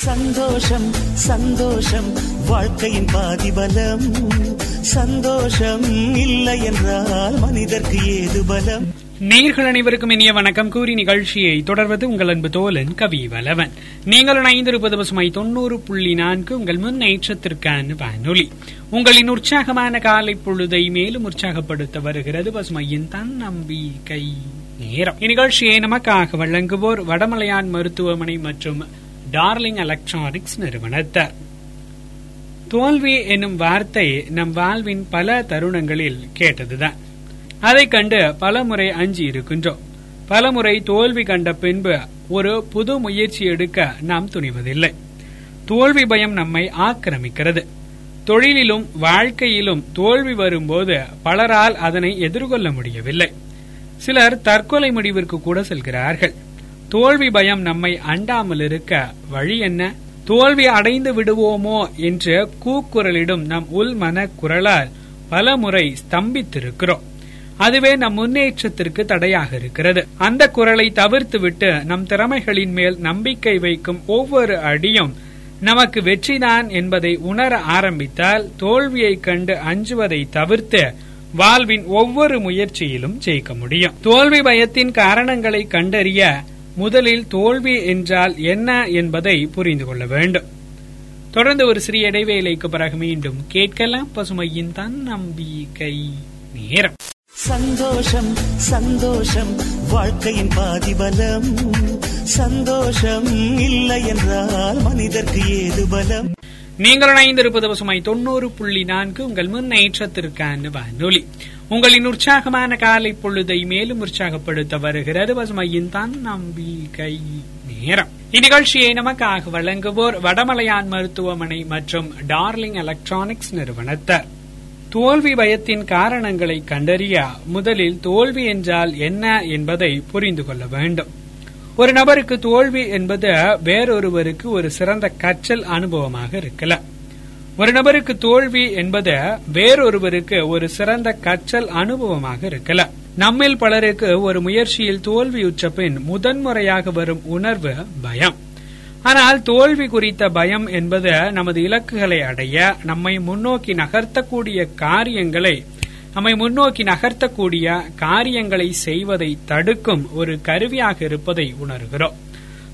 சந்தோஷம் சந்தோஷம். வாழ்க்கையின் பாதிபலம். சந்தோஷம் இல்லை என்றால் மனிதர்க்கு ஏது பலம்? நேர்கள் அனைவருக்கும் இனிய வணக்கம். கூறி நிகழ்ச்சியை தொடர்வது உங்கள் அன்பு தோலன் கவி வலவன் நீங்கள் இணைந்திருப்பது பசுமை தொண்ணூறு புள்ளி நான்கு உங்கள் முன்னேற்றத்திற்கான வானொலி. உங்களின் உற்சாகமான காலை பொழுதை மேலும் உற்சாகப்படுத்த வருகிறது பசுமையின் தன்னம்பிக்கை நேரம். இந்நிகழ்ச்சியை நமக்காக வழங்குவோர் வடமலையான் மருத்துவமனை மற்றும் டார்லிங் எலக்ட்ரானிக்ஸ் நிறுவனத்தார் தோல்வி என்னும் வார்த்தை நம் வாழ்வின் பல தருணங்களில் கேட்டதுதான். அதை கண்டு பலமுறை அஞ்சி இருக்கின்றோம். பலமுறை தோல்வி கண்ட பின்பு ஒரு புது முயற்சி எடுக்க நாம் துணிவதில்லை. தோல்வி பயம் நம்மை ஆக்கிரமிக்கிறது. தொழிலிலும் வாழ்க்கையிலும் தோல்வி வரும்போது பலரால் அதனை எதிர்கொள்ள முடியவில்லை. சிலர் தற்கொலை முடிவிற்கு கூட செல்கிறார்கள். தோல்வி பயம் நம்மை அண்டாமல் இருக்க வழி என்ன? தோல்வி அடைந்து விடுவோமோ என்று கூக்குரலிடும் நம் உள் மன குரலால் பல முறை ஸ்தம்பித்திருக்கிறோம். அதுவே நம் முன்னேற்றத்திற்கு தடையாக இருக்கிறது. அந்த குரலை தவிர்த்துவிட்டு நம் திறமைகளின் மேல் நம்பிக்கை வைக்கும் ஒவ்வொரு அடியும் நமக்கு வெற்றிதான் என்பதை உணர ஆரம்பித்தால் தோல்வியை கண்டு அஞ்சுவதை தவிர்த்து வாழ்வின் ஒவ்வொரு முயற்சியிலும் ஜெயிக்க முடியும். தோல்வி பயத்தின் காரணங்களை கண்டறிய முதலில் தோல்வி என்றால் என்ன என்பதை புரிந்து கொள்ள வேண்டும். தொடர்ந்து ஒரு சிறிய இடைவேளைக்கு பிறகு மீண்டும் கேட்கலாம். பசுமையின் தன்னம்பிக்கை நேரம். சந்தோஷம் சந்தோஷம் வாழ்க்கையின் பாதிபலம். சந்தோஷம் இல்லை என்றால் மனிதர்க்கு ஏது பலம்? நீங்கள் இணைந்திருப்பது பசுமை தொண்ணூறு புள்ளி நான்கு. உங்கள் முன்னேற்றத்திற்கான வானொலி. உங்களின் உற்சாகமான காலை பொழுதை மேலும் உற்சாகப்படுத்த வருகிறது. பசுமையின் தான் நம்பிக்கை நேரம். இந்நிகழ்ச்சியை நமக்காக வழங்குவோர் வடமலையான் மருத்துவமனை மற்றும் டார்லிங் எலக்ட்ரானிக்ஸ் நிறுவனத்தர். தோல்வி பயத்தின் காரணங்களை கண்டறிய முதலில் தோல்வி என்றால் என்ன என்பதை புரிந்து கொள்ள வேண்டும். ஒரு நபருக்கு தோல்வி என்பது வேறொருவருக்கு ஒரு சிறந்த கற்றல் அனுபவமாக இருக்கலாம். ஒரு நபருக்கு தோல்வி என்பது வேறொருவருக்கு ஒரு சிறந்த கற்றல் அனுபவமாக இருக்கலாம். நம்மில் பலருக்கு ஒரு முயற்சியில் தோல்வியுற்ற பின் முதன்முறையாக வரும் உணர்வு பயம். ஆனால் தோல்வி குறித்த பயம் என்பது நமது இலக்குகளை அடைய நம்மை முன்னோக்கி நகர்த்தக்கூடிய காரியங்களை நம்மை முன்னோக்கி நகர்த்தக்கூடிய காரியங்களை செய்வதை தடுக்கும் ஒரு கருவியாக இருப்பதை உணர்கிறோம்.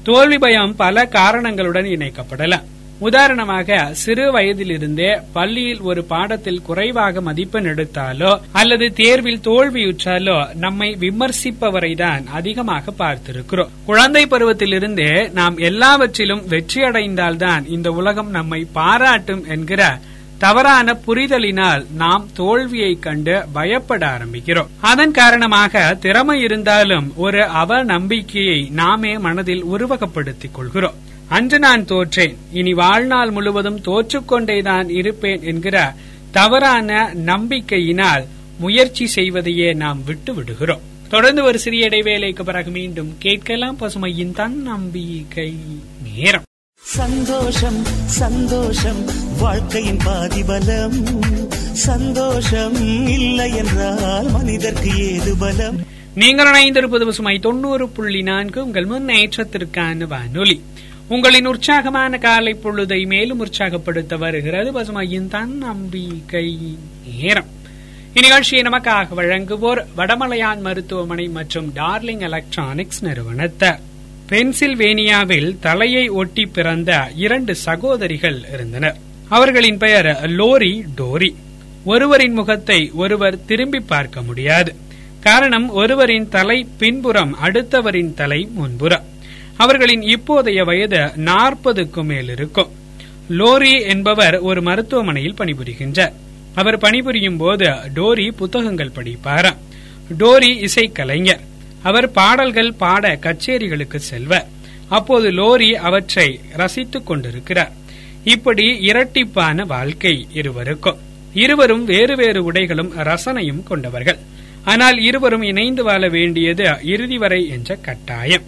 தோல்வி பயம் பல காரணங்களுடன் இணைக்கப்படலாம். உதாரணமாக சிறு வயதிலிருந்தே பள்ளியில் ஒரு பாடத்தில் குறைவாக மதிப்பெண் எடுத்தாலோ அல்லது தேர்வில் தோல்வியுற்றாலோ நம்மை விமர்சிப்பவரைதான் அதிகமாக பார்த்திருக்கிறோம். குழந்தை பருவத்திலிருந்தே நாம் எல்லாவற்றிலும் வெற்றியடைந்தால்தான் இந்த உலகம் நம்மை பாராட்டும் என்கிற தவறான புரிதலினால் நாம் தோல்வியை கண்டு பயப்பட ஆரம்பிக்கிறோம். அதன் காரணமாக திறமை இருந்தாலும் ஒரு அவ நம்பிக்கையை நாமே மனதில் உருவகப்படுத்திக் கொள்கிறோம். அன்று நான் தோற்றேன். இனி வாழ்நாள் முழுவதும் தோற்றுக்கொண்டேதான் இருப்பேன் என்கிற தவறான நம்பிக்கையினால் முயற்சி செய்வதையே நாம் விட்டு விடுகிறோம். தொடர்ந்து ஒரு சிறிய இடைவேளைக்கு பிறகு மீண்டும் கேட்கலாம் பசுமையின் தன் நம்பிக்கை நேரம். சந்தோஷம் சந்தோஷம் வாழ்க்கையின் பாதிபலம். சந்தோஷம் இல்லை என்றால் மனிதர்க்கு ஏது பலம்? நீங்கள் இணைந்திருப்பது பசுமை தொண்ணூறு புள்ளி நான்கு. உங்கள் முன்னேற்றத்திற்கான வானொலி. உங்களின் உற்சாகமான காலை பொழுதை மேலும் உற்சாகப்படுத்த வருகிறது. பசுமையின் தன் நம்பிக்கை நேரம். இந்நிகழ்ச்சியை நமக்காக வழங்குவோர் வடமலையான் மருத்துவமனை மற்றும் டார்லிங் எலக்ட்ரானிக்ஸ் நிறுவனத்தார் பென்சில்வேனியாவில் தலையை ஒட்டி பிறந்த இரண்டு சகோதரிகள் இருந்தனர். அவர்களின் பெயர் லோரி டோரி. ஒருவரின் முகத்தை ஒருவர் திரும்பி பார்க்க முடியாது. காரணம் ஒருவரின் தலை பின்புறம் அடுத்தவரின் தலை முன்புறம். அவர்களின் இப்போதைய வயது நாற்பதுக்கும் மேல் இருக்கும். லோரி என்பவர் ஒரு மருத்துவமனையில் பணிபுரிகின்றார். அவர் பணிபுரியும் போது டோரி புத்தகங்கள் படிப்பாராம். டோரி இசைக்கலைஞர். அவர் பாடல்கள் பாட கச்சேரிகளுக்கு செல்வர். அப்போது லோரி அவற்றை ரசித்துக் கொண்டிருக்கிறார். இப்படி இரட்டிப்பான வாழ்க்கை இருவருக்கும். இருவரும் வேறு வேறு உடைகளும் ரசனையும் கொண்டவர்கள். ஆனால் இருவரும் இணைந்து வாழ வேண்டியது இறுதி வரை என்ற கட்டாயம்.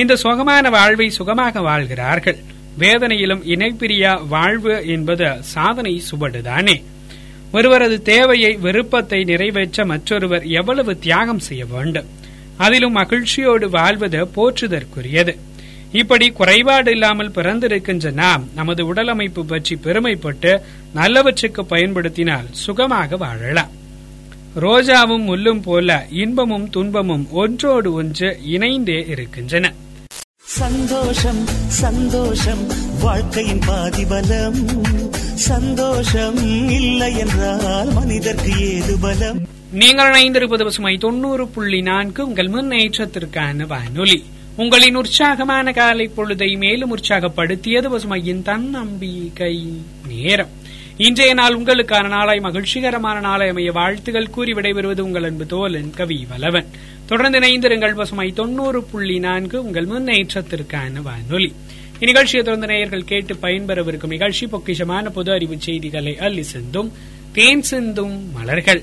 இந்த சுகமான வாழ்வை சுகமாக வாழ்கிறார்கள். வேதனையிலும் இணைப்பிரியா வாழ்வு என்பது சாதனை சுவடுதானே ஒருவரது தேவையை விருப்பத்தை நிறைவேற்ற மற்றொருவர் எவ்வளவு தியாகம் செய்ய வேண்டும். அதிலும் மகிழ்ச்சியோடு வாழ்வது போற்றுதற்குரியது. இப்படி குறைபாடு இல்லாமல் பிறந்திருக்கின்ற நாம் நமது உடல் அமைப்பு பற்றி பெருமைப்பட்டு நல்லவற்றுக்கு பயன்படுத்தினால் சுகமாக வாழலாம். ரோஜாவும் முள்ளும் போல இன்பமும் துன்பமும் ஒன்றோடு ஒன்று இணைந்தே இருக்கின்றன. சந்தோஷம் சந்தோஷம். வாழ்க்கையின் பாதிபலம். சந்தோஷம் இல்லை என்றால் மனிதர்க்கு ஏது பலம்? நீங்கள் இணைந்திருப்பது பசுமை தொண்ணூறு புள்ளி நான்கு. உங்கள் முன்னேற்றத்திற்கான வானொலி. உங்களின் உற்சாகமான காலை பொழுதை மேலும் உற்சாகப்படுத்தியது பசுமையின் தன்னம்பிக்கை நேரம். இன்றைய நாள் உங்களுக்கான நாளாய் மகிழ்ச்சிகரமான நாளை அமைய வாழ்த்துகள் கூறி விடைபெறுவது உங்கள் அன்பு தோலன் கவி வலவன் தொடர்ந்து இணைந்திருங்கள் பசுமை தொண்ணூறு புள்ளி நான்கு உங்கள் முன்னேற்றத்திற்கான வானொலி. இந்நிகழ்ச்சியை தொடர்ந்து நேயர்கள் கேட்டு பயன்பெறவிருக்கும் நிகழ்ச்சி பொக்கிஷமான பொது அறிவு செய்திகளை அள்ளி சிந்தும் தேன் சிந்தும் மலர்கள்.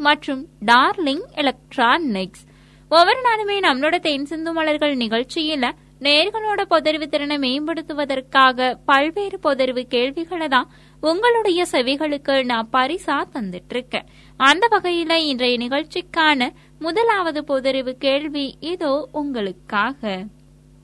மற்றும் டார்லிங் எலக்ட்ரானிக்ஸ். ஒவ்வொரு நாளுமே நம்மளோட தென் சிந்து மலர்கள் நிகழ்ச்சியில நேர்களோட பொதறிவு திறனை மேம்படுத்துவதற்காக பல்வேறு பொதறிவு கேள்விகளை தான் உங்களுடைய செவிகளுக்கு நான் பரிசா தந்துட்டு இருக்கேன் அந்த வகையில இன்றைய நிகழ்ச்சிக்கான முதலாவது பொதறிவு கேள்வி இதோ உங்களுக்காக.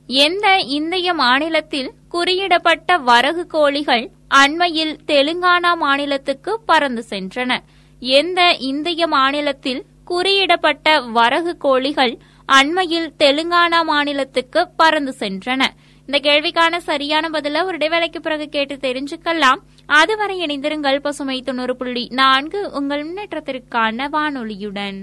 எந்த இந்திய மாநிலத்தில் குறியிடப்பட்ட வரகு கோழிகள் அண்மையில் தெலுங்கானா மாநிலத்துக்கு பறந்து சென்றன? எந்த இந்திய மாநிலத்தில் குறியிடப்பட்ட வரகு கோழிகள் அண்மையில் தெலுங்கானா மாநிலத்துக்கு பறந்து சென்றன? இந்த கேள்விக்கான சரியான பதில ஒரு இடைவேளைக்கு பிறகு கேட்டு தெரிஞ்சுக்கலாம். அதுவரை இணைந்திருங்கள் பசுமை தொண்ணூறு புள்ளி நான்கு உங்கள் முன்னேற்றத்திற்கான வானொலியுடன்.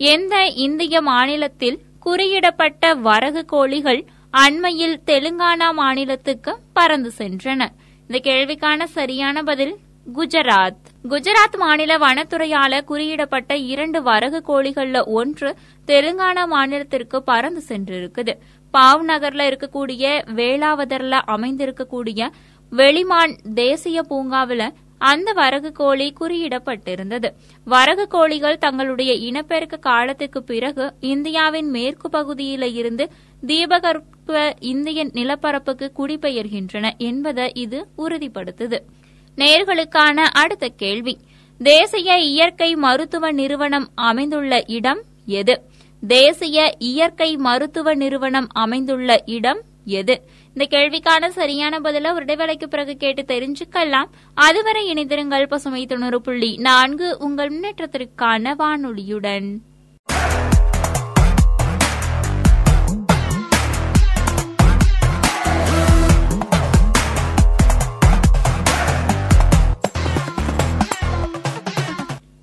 எந்த இந்திய மாநிலத்தில் குறியிடப்பட்ட வரகு கோழிகள் அண்மையில் தெலுங்கானா மாநிலத்துக்கு பறந்து சென்றன? இந்த கேள்விக்கான சரியான பதில் குஜராத். குஜராத் மாநில வனத்துறையால குறியிடப்பட்ட இரண்டு வரகு கோழிகள்ல ஒன்று தெலுங்கானா மாநிலத்திற்கு பறந்து சென்றிருக்குது. பாவ் நகர்ல இருக்கக்கூடிய வேளாவதர்ல அமைந்திருக்கக்கூடிய வெளிமான் தேசிய பூங்காவில அந்த வரகு கோழி குறியிடப்பட்டிருந்தது. வரகு கோழிகள் தங்களுடைய இனப்பெருக்க காலத்துக்கு பிறகு இந்தியாவின் மேற்கு பகுதியில இருந்து தீபகற்ப இந்திய நிலப்பரப்புக்கு குடிபெயர்கின்றன என்பதை இது உறுதிப்படுத்துது. நேர்களுக்கான அடுத்த கேள்வி. தேசிய இயற்கை மருத்துவ நிறுவனம் அமைந்துள்ள இடம் எது? தேசிய இயற்கை மருத்துவ நிறுவனம் அமைந்துள்ள இடம் எது? இந்த கேள்விக்கான சரியான பதில விடைவேளைக்கு பிறகு கேட்டு தெரிஞ்சுக்கலாம். அதுவரை இணைந்திருங்கள் பசுமை தொண்ணூறு புள்ளி நான்கு உங்கள் முன்னேற்றத்திற்கான வானொலியுடன்.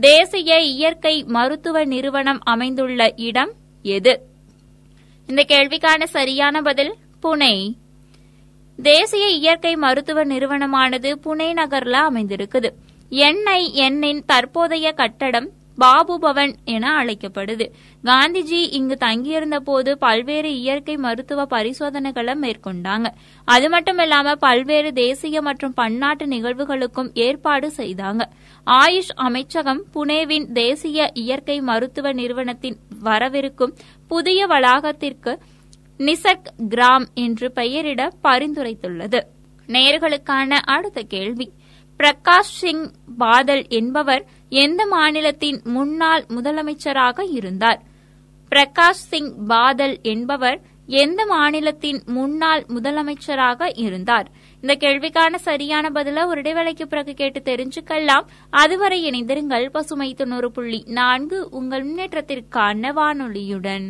தேசிய இயற்கை மருத்துவ நிறுவனம் அமைந்துள்ள இடம் எது? இந்த கேள்விக்கான சரியான பதில் புனே. தேசிய இயற்கை மருத்துவ நிறுவனமானது புனே நகர்ல அமைந்திருக்குது. என்ஐஎன்னின் தற்போதைய கட்டடம் பாபு பவன் என அழைக்கப்படுது. காந்திஜி இங்கு தங்கியிருந்த போது பல்வேறு இயற்கை மருத்துவ பரிசோதனைகளை மேற்கொண்டாங்க. அது மட்டும் இல்லாம பல்வேறு தேசிய மற்றும் பன்னாட்டு நிகழ்வுகளுக்கும் ஏற்பாடு செய்தாங்க. ஆயுஷ் அமைச்சகம் புனேவின் தேசிய இயற்கை மருத்துவ நிறுவனத்தின் வரவிருக்கும் புதிய வளாகத்திற்கு நிசர்க் கிராம் என்று பெயரிட பரிந்துரைத்துள்ளது. நேர்களுக்கான அடுத்த கேள்வி. பிரகாஷ் சிங் பாதல் என்பவர் எந்த மாநிலத்தின் முன்னாள் முதலமைச்சராக இருந்தார்? பிரகாஷ் சிங் பாதல் என்பவர் எந்த மாநிலத்தின் முன்னாள் முதலமைச்சராக இருந்தார்? இந்த கேள்விக்கான சரியான பதில ஒரு இடைவேளைக்கு பிறகு கேட்டு தெரிஞ்சுக்கலாம். அதுவரை இணைந்திருங்கள் பசுமை தொண்ணூறு புள்ளி நான்கு உங்கள் முன்னேற்றத்திற்கான வானொலியுடன்.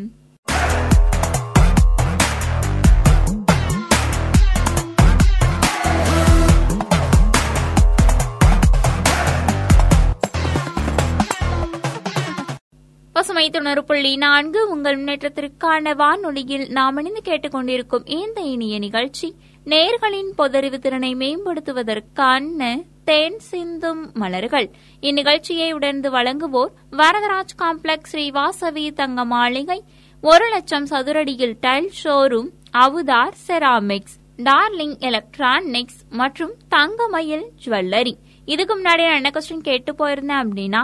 பசுமை தொண்ணூறு புள்ளி நான்கு உங்கள் முன்னேற்றத்திற்கான வானொலியில் நாம் இணைந்து கேட்டுக்கொண்டிருக்கும் இந்த இனிய நிகழ்ச்சி. நேர்களின் பொதறிவு திறனை மேம்படுத்துவதற்கான தேன் சிந்தும் மலர்கள். இந்நிகழ்ச்சியை உடர்ந்து வழங்குவோர் வரதராஜ் காம்ப்ளெக்ஸ் ஸ்ரீவாசவி தங்க மாளிகை ஒரு லட்சம் சதுரடியில் tile showroom Avathar Ceramics Darling Electronics மற்றும் தங்கமயில் ஜுவல்லரி. இதுக்கு முன்னாடி நான் என்ன கொஸ்டின் கேட்டு போயிருந்தேன் அப்படின்னா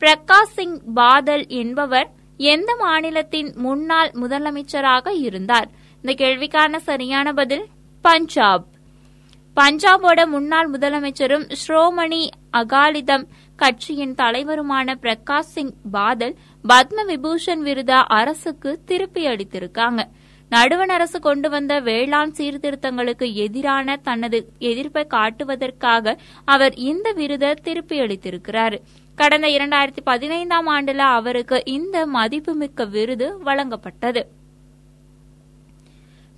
பிரகாஷ் சிங் பாதல் என்பவர் எந்த மாநிலத்தின் முன்னாள் முதலமைச்சராக இருந்தார்? இந்த கேள்விக்கான சரியான பதில் பஞ்சாப். பஞ்சாபோட முன்னாள் முதலமைச்சரும் ஸ்ரோமணி அகாலிதம் கட்சியின் தலைவருமான பிரகாஷ் சிங் பாதல் பத்ம விபூஷன் விருதா அரசுக்கு திருப்பி அளித்திருக்காங்க. நடுவண் அரசு கொண்டு வந்த வேளாண் சீர்திருத்தங்களுக்கு எதிரான தனது எதிர்ப்பை காட்டுவதற்காக அவர் இந்த விருதை திருப்பி அளித்திருக்கிறார். கடந்த இரண்டாயிரத்தி பதினைந்தாம் ஆண்டுல அவருக்கு இந்த மதிப்புமிக்க விருது வழங்கப்பட்டது.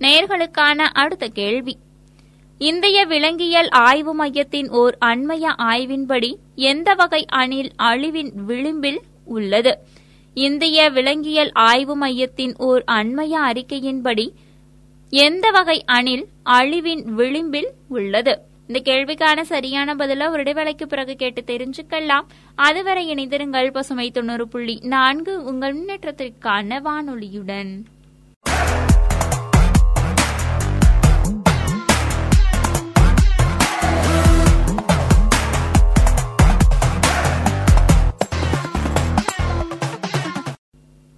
நேர்களுக்கான அடுத்த கேள்வி. இந்திய விலங்கியல் ஆய்வு மையத்தின் ஓர் அண்மைய ஆய்வின்படி எந்த வகை அணில் அழிவின் விளிம்பில் உள்ளது? இந்திய விலங்கியல் ஆய்வு மையத்தின் ஓர் அண்மைய அறிக்கையின்படி எந்த வகை அணில் அழிவின் விளிம்பில் உள்ளது? இந்த கேள்விக்கான சரியான பதில ஒரு இடைவேளைக்கு பிறகு கேட்டு தெரிஞ்சுக்கலாம். அதுவரை இணைந்திருங்கள் பசுமை தொண்ணூறு புள்ளி நான்கு உங்கள் முன்னேற்றத்திற்கான வானொலியுடன்.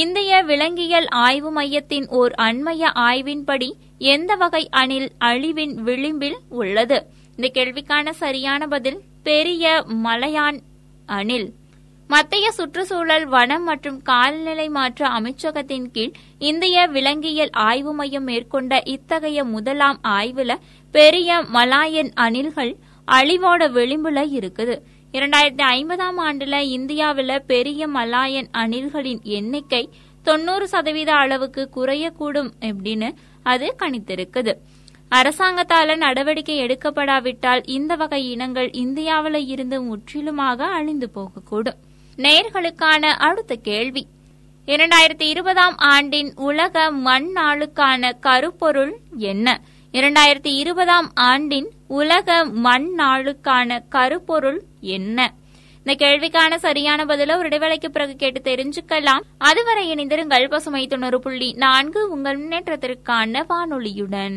இந்திய விலங்கியல் ஆய்வு மையத்தின் ஓர் அண்மைய ஆய்வின்படி எந்த வகை அணில் அழிவின் விளிம்பில் உள்ளது? இந்த கேள்விக்கான சரியான பதில் பெரிய மலையான் அணில். மத்திய சுற்றுச்சூழல் வனம் மற்றும் காலநிலை மாற்ற அமைச்சகத்தின் கீழ் இந்திய விலங்கியல் ஆய்வு மையம் மேற்கொண்ட இத்தகைய முதலாம் ஆய்வுல பெரிய மலாயன் அணில்கள் அழிவோட விளிம்புல இருக்குது. இரண்டாயிரத்தி ஐம்பதாம் ஆண்டுல இந்தியாவில் பெரிய மலாயன் அணில்களின் எண்ணிக்கை தொண்ணூறு சதவீத அளவுக்கு குறையக்கூடும் அப்படின்னு அது கணித்திருக்குது. அரசாங்கத்தால நடவடிக்கை எடுக்கப்படாவிட்டால் இந்த வகை இனங்கள் இந்தியாவில் இருந்து முற்றிலுமாக அழிந்து போகக்கூடும். நேர்களுக்கான அடுத்த கேள்வி. இரண்டாயிரத்தி இருபதாம் ஆண்டின் உலக மண் நாளுக்கான கருப்பொருள் என்ன? இரண்டாயிரத்தி இருபதாம் ஆண்டின் உலக மண் நாளுக்கான கருப்பொருள் என்ன? இந்த கேள்விக்கான சரியான பதில ஒரு இடைவேளைக்கு பிறகு கேட்டு தெரிஞ்சுக்கலாம். அதுவரை இணைந்திருங்கள் பசுமை தொண்ணூறு புள்ளி நான்கு உங்கள் முன்னேற்றத்திற்கான வானொலியுடன்.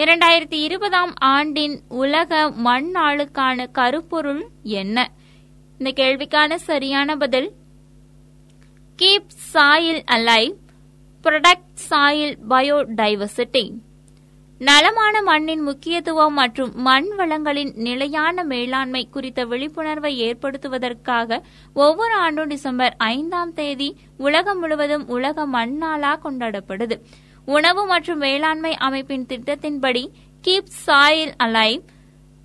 இரண்டாயிரத்தி இருபதாம் ஆண்டின் உலக மண் நாளுக்கான கருப்பொருள் என்ன? இந்த கேள்விக்கான சரியான பதில் keep soil alive protect soil biodiversity. நலமான மண்ணின் முக்கியத்துவம் மற்றும் மண் வளங்களின் நிலையான மேலாண்மை குறித்த விழிப்புணர்வை ஏற்படுத்துவதற்காக ஒவ்வொரு ஆண்டும் டிசம்பர் ஐந்தாம் தேதி உலகம் முழுவதும் உலக மண் நாளா கொண்டாடப்படுது. உணவு மற்றும் வேளாண்மை அமைப்பின் திட்டத்தின்படி keep soil alive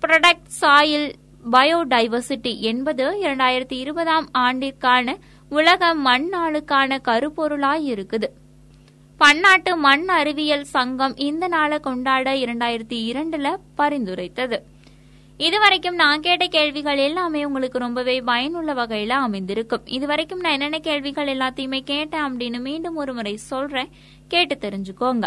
protect soil biodiversity என்பது இரண்டாயிரத்தி இருபதாம் ஆண்டிற்கான உலக மண் நாளுக்கான கருப்பொருளாய் இருக்குது. பன்னாட்டு மண் அறிவியல் சங்கம் இந்த நாளை கொண்டாட இரண்டாயிரத்தி இரண்டுல பரிந்துரைத்தது. இதுவரைக்கும் நான் கேட்ட கேள்விகள் எல்லாமே உங்களுக்கு ரொம்பவே பயனுள்ள வகையில அமைந்திருக்கும். இதுவரைக்கும் நான் என்னென்ன கேள்விகள் எல்லாத்தையுமே கேட்டேன் அப்படின்னு மீண்டும் ஒரு முறை சொல்றேன். கேட்டு தெரிஞ்சுக்கோங்க.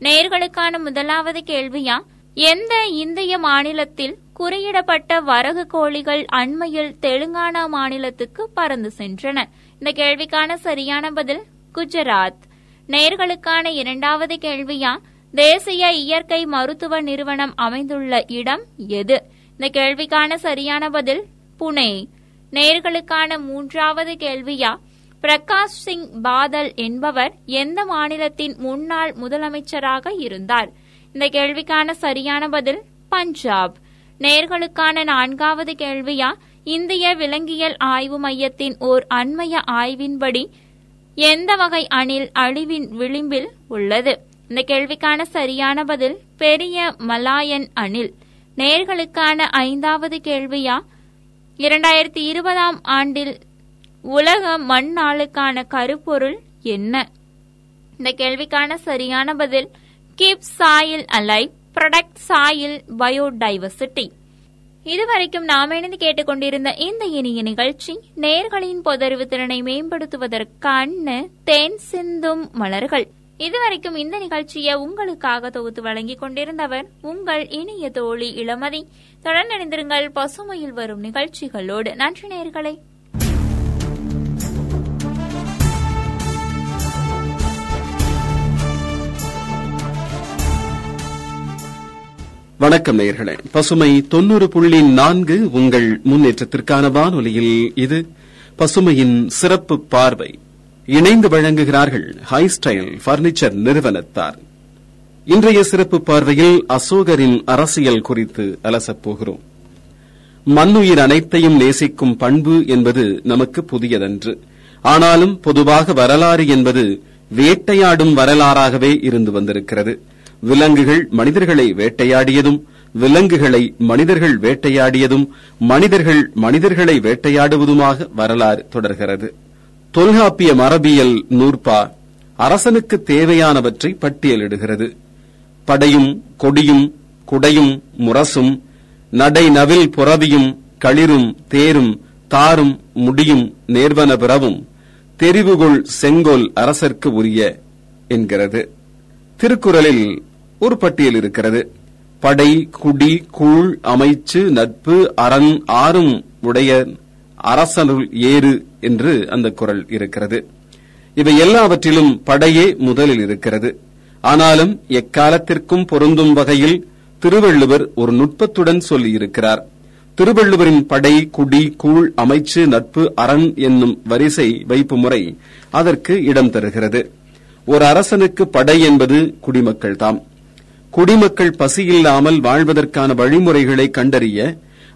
நேர்களுக்கான முதலாவது கேள்வியா எந்த இந்திய மாநிலத்தில் குறியிடப்பட்ட வரகு கோழிகள் அண்மையில் தெலுங்கானா மாநிலத்துக்கு பறந்து சென்றன? இந்த கேள்விக்கான சரியான பதில் குஜராத். நேர்களுக்கான இரண்டாவது கேள்வியா தேசிய இயற்கை மருத்துவ நிறுவனம் அமைந்துள்ள இடம் எது? இந்த கேள்விக்கான சரியான பதில் புனே. நேர்களுக்கான மூன்றாவது கேள்வியா பிரகாஷ் சிங் பாதல் என்பவர் எந்த மாநிலத்தின் முன்னாள் முதலமைச்சராக இருந்தார்? இந்த கேள்விக்கான சரியான பதில் பஞ்சாப். நேர்களுக்கான நான்காவது கேள்வியா? இந்திய விலங்கியல் ஆய்வு மையத்தின் ஓர் அண்மைய ஆய்வின்படி எந்த வகை அணில் அழிவின் விளிம்பில் உள்ளது? இந்த கேள்விக்கான சரியான பதில் பெரிய மலாயன் அணில். நேர்களுக்கான ஐந்தாவது கேள்வியா? இரண்டாயிரத்தி இருபதாம் ஆண்டில் உலக மண்ணாளுக்கான கருப்பொருள் என்ன? இந்த கேள்விக்கான சரியான பதில் keep soil alive protect soil biodiversity. இதுவரைக்கும் நாம் இணைந்து கேட்டுக்கொண்டிருந்த இந்த இனிய நிகழ்ச்சி நேர்களின் பொதறிவு திறனை மேம்படுத்துவதற்கான தேன் சிந்தும் மலர்கள். இதுவரைக்கும் இந்த நிகழ்ச்சியை உங்களுக்காக தொகுத்து வழங்கிக் கொண்டிருந்தவர் உங்கள் இனிய தோழி இளமதி. தொடர்ந்து பசுமையில் வரும் நிகழ்ச்சிகளோடு. நன்றி நேர்களை. வணக்கம் நேயர்களே. பசுமை தொன்னூறு புள்ளி நான்கு உங்கள் முன்னேற்றத்திற்கான வானொலியில் இது பசுமையின் சிறப்பு பார்வை. இணைந்து வழங்குகிறார்கள் ஹை ஸ்டைல் பர்னிச்சர் நிறுவனத்தார். இன்றைய சிறப்பு பார்வையில் அசோகரின் அரசியல் குறித்து அலசப்போகிறோம். மண்ணுயிர் அனைத்தையும் நேசிக்கும் பண்பு என்பது நமக்கு புதியதன்று. ஆனாலும் பொதுவாக வரலாறு என்பது வேட்டையாடும் வரலாறாகவே இருந்து வந்திருக்கிறது. விலங்குகள் மனிதர்களை வேட்டையாடியதும் விலங்குகளை மனிதர்கள் வேட்டையாடியதும் மனிதர்கள் மனிதர்களை வேட்டையாடுவதுமாக வரலாறு தொடர்கிறது. தொல்காப்பிய மரபியல் நூற்பா அரசனுக்கு தேவையானவற்றை பட்டியலிடுகிறது. படையும் கொடியும் குடையும் முரசும் நடை நவில் புறவியும் களிரும் தேரும் தாரும் முடியும் நேர்வன பிறவும் தெரிவுகொள் செங்கோல் அரசர்க்கு உரிய என்கிறது. திருக்குறளில் ஒரு பட்டியல் இருக்கிறது. படை குடி கூழ் அமைச்சு நட்பு அரண் ஆறும் உடைய அரசனுள் ஏறு என்று அந்த குரல் இருக்கிறது. இவை எல்லாவற்றிலும் படையே முதலில் இருக்கிறது. ஆனாலும் எக்காலத்திற்கும் பொருந்தும் வகையில் திருவள்ளுவர் ஒரு நுட்பத்துடன் சொல்லியிருக்கிறார் திருவள்ளுவரின் படை குடி கூழ் அமைச்சு நட்பு அரண் என்னும் வரிசை வைப்பு முறை அதற்கு இடம் தருகிறது. ஒரு அரசனுக்கு படை என்பது குடிமக்கள் தான் குடிமக்கள் பசியில்லாமல் வாழ்வதற்கான வழிமுறைகளை கண்டறிய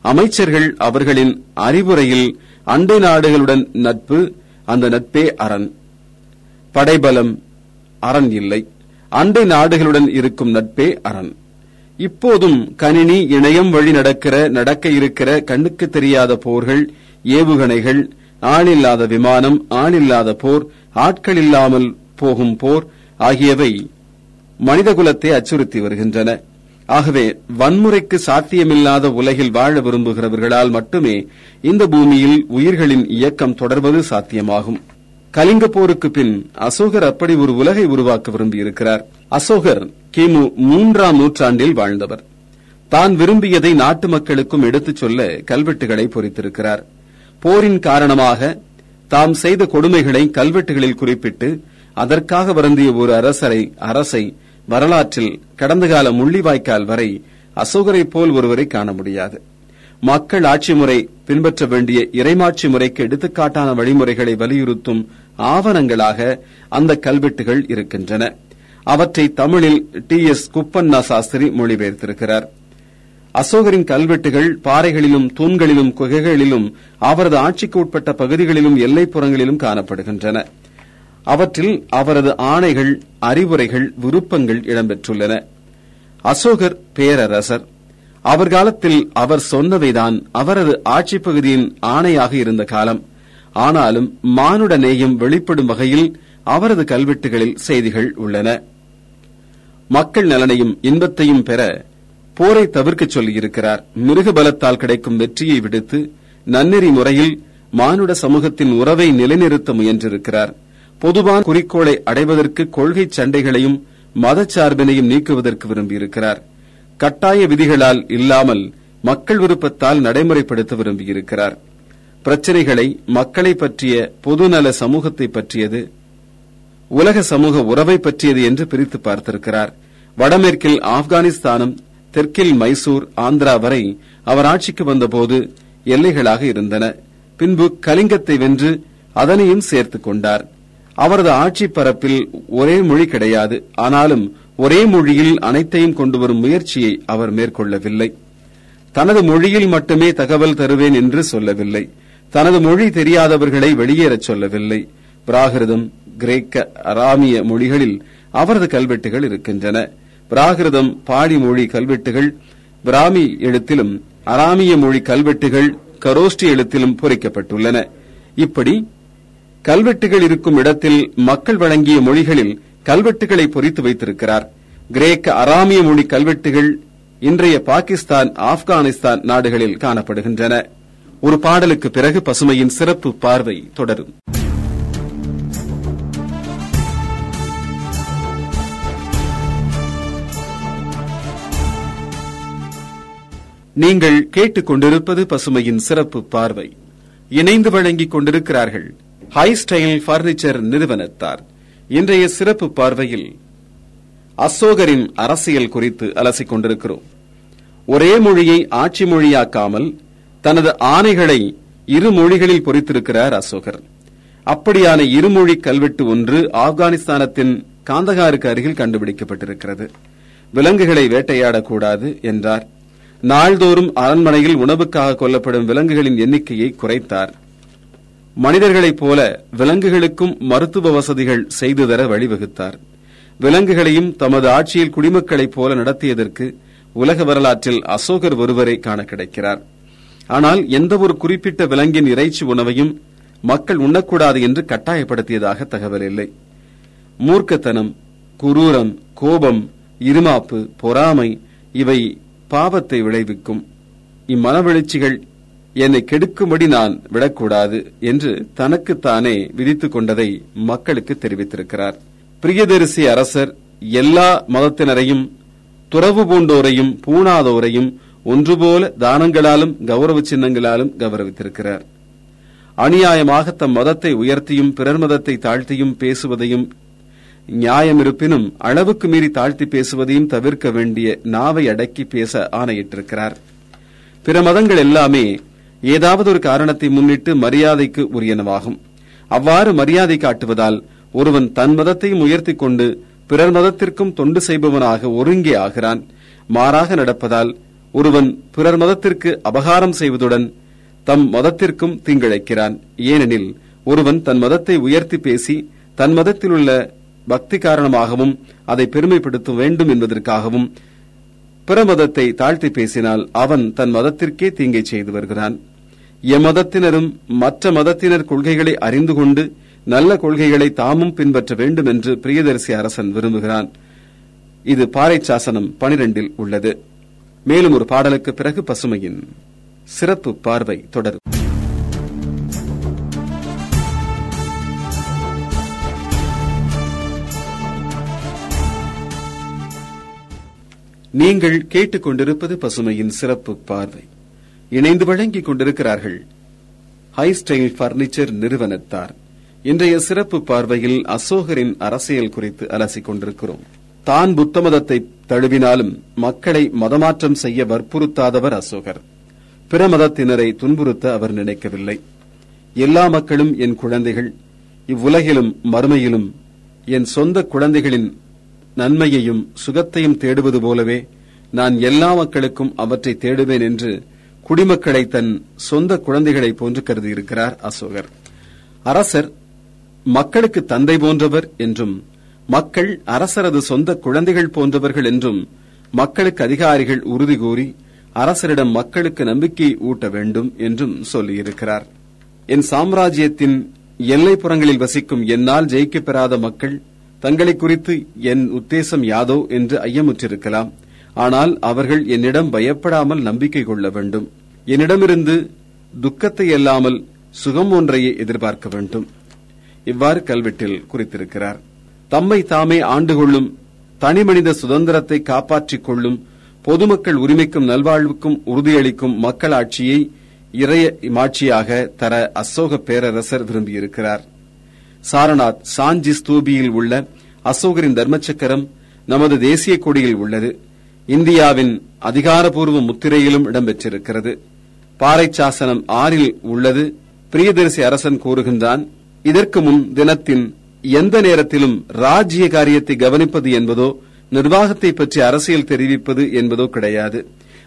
அமைச்சர்கள் அவர்களின் அறிவுரையில் அண்டை நாடுகளுடன் நட்பு அந்த நட்பே அரண். படைபலம் அரண் இல்லை. அண்டை நாடுகளுடன் இருக்கும் நட்பே அரண். இப்போதும் கணினி இணையம் வழி நடக்கிற நடக்க இருக்கிற கண்ணுக்கு தெரியாத போர்கள் ஏவுகணைகள் ஆளில்லாத விமானம் ஆளில்லாத போர் ஆட்கள் இல்லாமல் போகும் போர் ஆகியவை மனிதகுலத்தை அச்சுறுத்தி வருகின்றன. ஆகவே வன்முறைக்கு சாத்தியமில்லாத உலகில் வாழ விரும்புகிறவர்களால் மட்டுமே இந்த பூமியில் உயிர்களின் இயக்கம் தொடர்வது சாத்தியமாகும். கலிங்க போருக்கு பின் அசோகர் அப்படி ஒரு உலகை உருவாக்க விரும்பியிருக்கிறார். அசோகர் கிமு மூன்றாம் நூற்றாண்டில் வாழ்ந்தவர். தான் விரும்பியதை நாட்டு மக்களுக்கும் எடுத்துச் சொல்ல கல்வெட்டுகளை பொறித்திருக்கிறார். போரின் காரணமாக தாம் செய்த கொடுமைகளை கல்வெட்டுகளில் குறிப்பிட்டு அதற்காக வருந்திய ஒரு அரசரை அரசை வரலாற்றில் கடந்த கால முள்ளிவாய்க்கால் வரை அசோகரைப் போல் ஒருவரை காண முடியாது. மக்கள் ஆட்சி முறை பின்பற்ற வேண்டிய இறைமாட்சி முறைக்கு எடுத்துக்காட்டான வழிமுறைகளை வலியுறுத்தும் ஆவணங்களாக அந்த கல்வெட்டுகள் இருக்கின்றன. அவற்றை தமிழில் டி. எஸ். குப்பண்ணா சாஸ்திரி மொழிபெயர்த்திருக்கிறார். அசோகரின் கல்வெட்டுகள் பாறைகளிலும் தூண்களிலும் குகைகளிலும் அவரது ஆட்சிக்கு உட்பட்ட பகுதிகளிலும் எல்லைப்புறங்களிலும் காணப்படுகின்றன. அவற்றில் அவரது ஆணைகள் அறிவுரைகள் விருப்பங்கள் இடம்பெற்றுள்ளன. அசோகர் பேரரசர். அவர் காலத்தில் அவர் சொன்னவைதான் அவரது ஆட்சி பகுதியின் ஆணையாக இருந்த காலம். ஆனாலும் மானுட நேயம் வெளிப்படும் வகையில் அவரது கல்வெட்டுகளில் செய்திகள் உள்ளன. மக்கள் நலனையும் இன்பத்தையும் பெற போரை தவிர்க்கச் சொல்லியிருக்கிறார். மிருக பலத்தால் கிடைக்கும் வெற்றியை விடுத்து நன்னெறி முறையில் மானுட சமூகத்தின் உறவை நிலைநிறுத்த முயன்றிருக்கிறார். பொதுவான குறிக்கோளை அடைவதற்கு கொள்கை சண்டைகளையும் மதச்சார்பினையும் நீக்குவதற்கு விரும்பியிருக்கிறார். கட்டாய விதிகளால் இல்லாமல் மக்கள் விருப்பத்தால் நடைமுறைப்படுத்த விரும்பியிருக்கிறார். பிரச்சனைகளை மக்களை பற்றிய பொதுநல சமூகத்தை பற்றியது உலக சமூக உறவை பற்றியது என்று பிரித்து பார்த்திருக்கிறார். வடமேற்கில் ஆப்கானிஸ்தானம் தெற்கில் மைசூர் ஆந்திரா வரை அவர் ஆட்சிக்கு வந்தபோது எல்லைகளாக இருந்தன. பின்பு கலிங்கத்தை வென்று அதனையும் சேர்த்துக் கொண்டார். அவரது ஆட்சி பரப்பில் ஒரே மொழி கிடையாது. ஆனாலும் ஒரே மொழியில் அனைத்தையும் கொண்டு வரும் முயற்சியை அவர் மேற்கொள்ளவில்லை. தனது மொழியில் மட்டுமே தகவல் தருவேன் என்று சொல்லவில்லை. தனது மொழி தெரியாதவர்களை வெளியேறச் சொல்லவில்லை. பிராகிருதம் கிரேக்க அராமிய மொழிகளில் அவரது கல்வெட்டுகள் இருக்கின்றன. பிராகிருதம் பாடி மொழி கல்வெட்டுகள் பிராமி எழுத்திலும் அராமிய மொழி கல்வெட்டுகள் கரோஸ்டி எழுத்திலும் பொறிக்கப்பட்டுள்ளன. இப்படி கல்வெட்டுகள் இருக்கும் இடத்தில் மக்கள் வழங்கிய மொழிகளில் கல்வெட்டுகளை பொறித்து வைத்திருக்கிறார். கிரேக்க அராமிய மொழி கல்வெட்டுகள் இன்றைய பாகிஸ்தான் ஆப்கானிஸ்தான் நாடுகளில் காணப்படுகின்றன. ஒரு பாடலுக்கு பிறகு பசுமையின் சிறப்பு பார்வை தொடரும். நீங்கள் கேட்டுக் கொண்டிருப்பது பசுமையின் சிறப்பு பார்வை. இணைந்து வழங்கிக் கொண்டிருக்கிறார்கள் ஹை ஸ்டைல் பர்னிச்சர் நிறுவனத்தார். இன்றைய சிறப்பு பார்வையில் அசோகரின் அரசியல் குறித்து அலசிக் கொண்டிருக்கிறோம். ஒரே மொழியை ஆட்சி மொழியாக்காமல் தனது ஆணைகளை இரு மொழிகளில் பொறித்திருக்கிறார் அசோகர். அப்படியான இருமொழி கல்வெட்டு ஒன்று ஆப்கானிஸ்தானத்தின் காந்தகாருக்கு அருகில் கண்டுபிடிக்கப்பட்டிருக்கிறது. விலங்குகளை வேட்டையாடக்கூடாது என்றார். நாள்தோறும் அரண்மனையில் உணவுக்காக கொல்லப்படும் விலங்குகளின் எண்ணிக்கையை குறைத்தார். மனிதர்களைப் போல விலங்குகளுக்கும் மருத்துவ வசதிகள் செய்து தர வழிவகுத்தார். விலங்குகளையும் தமது ஆட்சியில் குடிமக்களைப் போல நடத்தியதற்கு உலக வரலாற்றில் அசோகர் ஒருவரை காண கிடைக்கிறார். ஆனால் எந்த ஒரு குறிப்பிட்ட விலங்கின் இறைச்சி உணவையும் மக்கள் உண்ணக்கூடாது என்று கட்டாயப்படுத்தியதாக தகவல் இல்லை. மூர்க்கத்தனம் குரூரம் கோபம் இருமாப்பு பொறாமை இவை பாவத்தை விளைவிக்கும். இம்மனவெழுச்சிகள் என்னை கெடுக்கும்படி நான் விடக்கூடாது என்று தனக்குத்தானே விதித்துக் கொண்டதை மக்களுக்கு தெரிவித்திருக்கிறார். பிரியதரிசி அரசர் எல்லா மதத்தினரையும் துறவு பூண்டோரையும் பூணாதோரையும் ஒன்றுபோல தானங்களாலும் கௌரவ சின்னங்களாலும் கௌரவித்திருக்கிறார். அநியாயமாக தம் மதத்தை உயர்த்தியும் பிறர் மதத்தை தாழ்த்தியும் பேசுவதையும் நியாயம் இருப்பினும் அளவுக்கு மீறி தாழ்த்தி பேசுவதையும் தவிர்க்க வேண்டிய நாவை அடக்கி பேச ஆணையிட்டிருக்கிறார். பிற மதங்கள் எல்லாமே ஏதாவது ஒரு காரணத்தை முன்னிட்டு மரியாதைக்கு உரியனவாகும். அவ்வாறு மரியாதை காட்டுவதால் ஒருவன் தன் மதத்தையும் உயர்த்திக் கொண்டு பிறர் மதத்திற்கும் தொண்டு செய்பவனாக ஒருங்கே ஆகிறான். மாறாக நடப்பதால் ஒருவன் பிறர் மதத்திற்கு அபகாரம் செய்வதுடன் தம் மதத்திற்கும் தீங்கிழைக்கிறான். ஏனெனில் ஒருவன் தன் மதத்தை உயர்த்தி பேசி தன் மதத்தில் உள்ள பக்தி காரணமாகவும் அதை பெருமைப்படுத்த வேண்டும் என்பதற்காகவும் பிற மதத்தை தாழ்த்தி பேசினால் அவன் தன் மதத்திற்கே தீங்கை செய்து வருகிறான். எம்மதத்தினரும் மற்ற மதத்தினர் கொள்கைகளை அறிந்து கொண்டு நல்ல கொள்கைகளை தாமும் பின்பற்ற வேண்டும் என்று பிரியதரிசி அரசன் விரும்புகிறான். இது பாறை சாசனம் பனிரெண்டில் உள்ளது. மேலும் ஒரு பாடலுக்கு பிறகு பசுமையின் சிறப்பு பார்வை தொடரும். நீங்கள் கேட்டுக்கொண்டிருப்பது பசுமையின் சிறப்பு பார்வை. இணைந்து வழங்கிக் கொண்டிருக்கிறார்கள் ஹை ஸ்டைல் பர்னிச்சர் நிறுவனத்தார். இன்றைய சிறப்பு பார்வையில் அசோகரின் அரசியல் குறித்து அலசிக் கொண்டிருக்கிறோம். தான் புத்த மதத்தை தழுவினாலும் மக்களை மதமாற்றம் செய்ய வற்புறுத்தாதவர் அசோகர். பிற மதத்தினரை துன்புறுத்த அவர் நினைக்கவில்லை. எல்லா மக்களும் என் குழந்தைகள். இவ்வுலகிலும் மறுமையிலும் என் சொந்த குழந்தைகளின் நன்மையையும் சுகத்தையும் தேடுவது போலவே நான் எல்லா மக்களுக்கும் அவற்றை தேடுவேன் என்று குடிமக்களை தன் சொந்த குழந்தைகளை போன்று கருதியிருக்கிறார் அசோகர். அரசர் மக்களுக்கு தந்தை போன்றவர் என்றும் மக்கள் அரசரது சொந்த குழந்தைகள் போன்றவர்கள் என்றும் மக்களுக்கு அதிகாரிகள் உறுதி கூறி அரசரிடம் மக்களுக்கு நம்பிக்கை ஊட்ட வேண்டும் என்றும் சொல்லியிருக்கிறார். என் சாம்ராஜ்யத்தின் எல்லைப்புறங்களில் வசிக்கும் என்னால் ஜெயிக்க பெறாத மக்கள் தங்களை குறித்து என் உத்தேசம் யாதோ என்று ஐயமுற்றிருக்கலாம். ஆனால் அவர்கள் என்னிடம் பயப்படாமல் நம்பிக்கை கொள்ள வேண்டும். என்னிடமிருந்து துக்கத்தை அல்லாமல் சுகம் ஒன்றையே எதிர்பார்க்க வேண்டும். இவ்வாறு கல்வெட்டில் குறித்திருக்கிறார். தம்மை தாமே ஆண்டு கொள்ளும் தனிமனித சுதந்திரத்தை காப்பாற்றிக் கொள்ளும் பொதுமக்கள் உரிமைக்கும் நல்வாழ்வுக்கும் உறுதியளிக்கும் மக்களாட்சியை இறைய மாட்சியாக தர அசோக பேரரசர் விரும்பியிருக்கிறார். சாரநாத் சாஞ்சி ஸ்தூபியில் உள்ள அசோகரின் தர்மச்சக்கரம் நமது தேசிய கொடியில் உள்ளது. இந்தியாவின் அதிகாரப்பூர்வ முத்திரையிலும் இடம்பெற்றிருக்கிறது. பாறைச்சாசனம் ஆறில் உள்ளது. பிரியதரிசி அரசன் கூறுகின்றான் இதற்கு முன் தினத்தின் எந்த நேரத்திலும் ராஜ்ய காரியத்தை கவனிப்பது என்பதோ நிர்வாகத்தை பற்றி அரசியல் தெரிவிப்பது என்பதோ கிடையாது.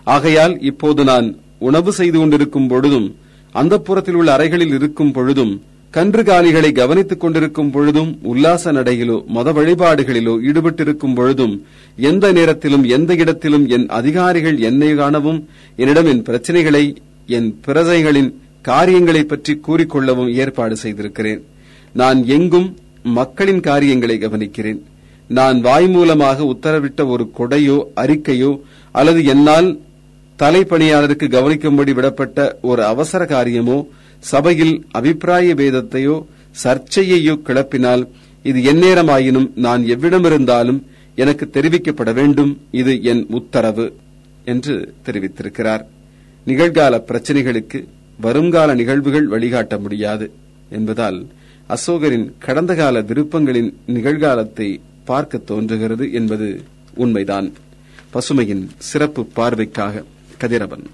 ஆகையால் இப்போது நான் உணவு செய்து கொண்டிருக்கும் பொழுதும் அந்த புறத்தில் உள்ள அறைகளில் இருக்கும் பொழுதும் கன்றுகாலிகளை கவனித்துக் கொண்டிருக்கும் பொழுதும் உல்லாச நடையிலோ மத வழிபாடுகளிலோ ஈடுபட்டிருக்கும் பொழுதும் எந்த நேரத்திலும் எந்த இடத்திலும் என் அதிகாரிகள் என்னை காணவும் என்னிடம் என் பிரச்சனைகளை என் பிரஜைகளின் காரியங்களை பற்றி கூறிக்கொள்ளவும் ஏற்பாடு செய்திருக்கிறேன். நான் எங்கும் மக்களின் காரியங்களை கவனிக்கிறேன். நான் வாய் மூலமாக உத்தரவிட்ட ஒரு கொடையோ அறிக்கையோ அல்லது என்னால் தலைப்பணியாளருக்கு கவனிக்கும்படி விடப்பட்ட ஒரு அவசர காரியமோ சபையில் அபிப்பிராய பேதத்தையோ சர்ச்சையையோ கிளப்பினால் இது எந்நேரமாயினும் நான் எவ்விடமிருந்தாலும் எனக்கு தெரிவிக்கப்பட வேண்டும். இது என் உத்தரவு என்று தெரிவித்திருக்கிறார். நிகழ்கால பிரச்சனைகளுக்கு வருங்கால நிகழ்வுகள் வழிகாட்ட முடியாது என்பதால் அசோகரின் கடந்த கால விருப்பங்களின் நிகழ்காலத்தை பார்க்க தோன்றுகிறது என்பது உண்மைதான். பசுமையின் சிறப்பு பார்வைக்காக கதிரவன்.